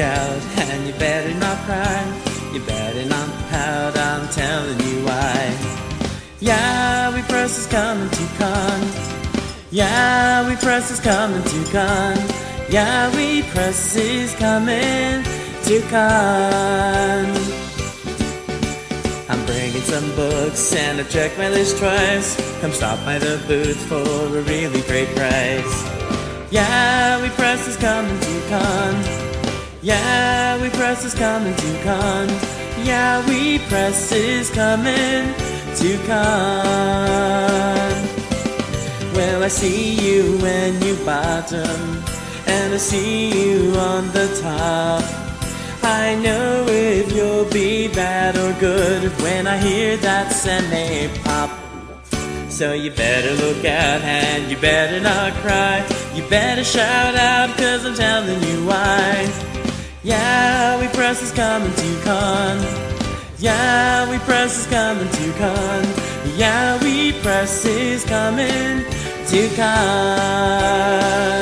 out and you better not cry. You better not pout, I'm telling you why. Yaoi Press is coming to con. Yaoi Press is coming to con. Yaoi Press is coming to con. I'm bringing some books and I've checked my list twice. Come stop by the booth for a really great price. Yaoi Press is coming to con. Yaoi Press is coming to con. Yaoi Press is coming to con. Well, I see you when you bottom, and I see you on the top. I know if you'll be bad or good when I hear that semi pop. So you better look out and you better not cry. You better shout out cause I'm telling you why. Yaoi Press is coming to con. Yaoi Press is coming to con. Yeah, we press is coming to con.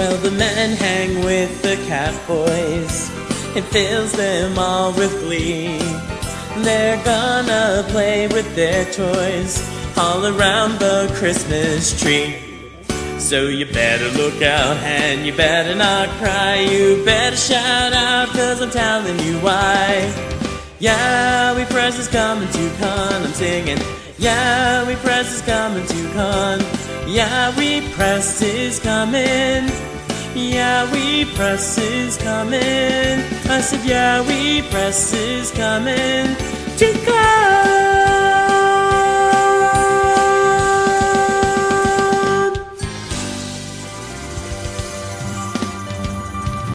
Well, the men hang with the cat boys. It fills them all with glee. They're gonna play with their toys all around the Christmas tree. So you better look out and you better not cry. You better shout out cause I'm telling you why. Yaoi Press is coming to con. I'm singing. Yaoi Press is coming to con. Yeah, we press is coming. Yeah, we press is coming. I said, Yaoi Press is coming to con.